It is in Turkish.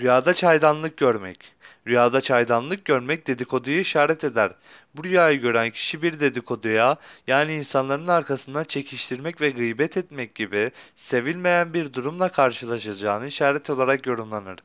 Rüyada çaydanlık görmek. Rüyada çaydanlık görmek dedikoduyu işaret eder. Bu rüyayı gören kişi bir dedikoduya yani insanların arkasından çekiştirmek ve gıybet etmek gibi sevilmeyen bir durumla karşılaşacağını işaret olarak yorumlanır.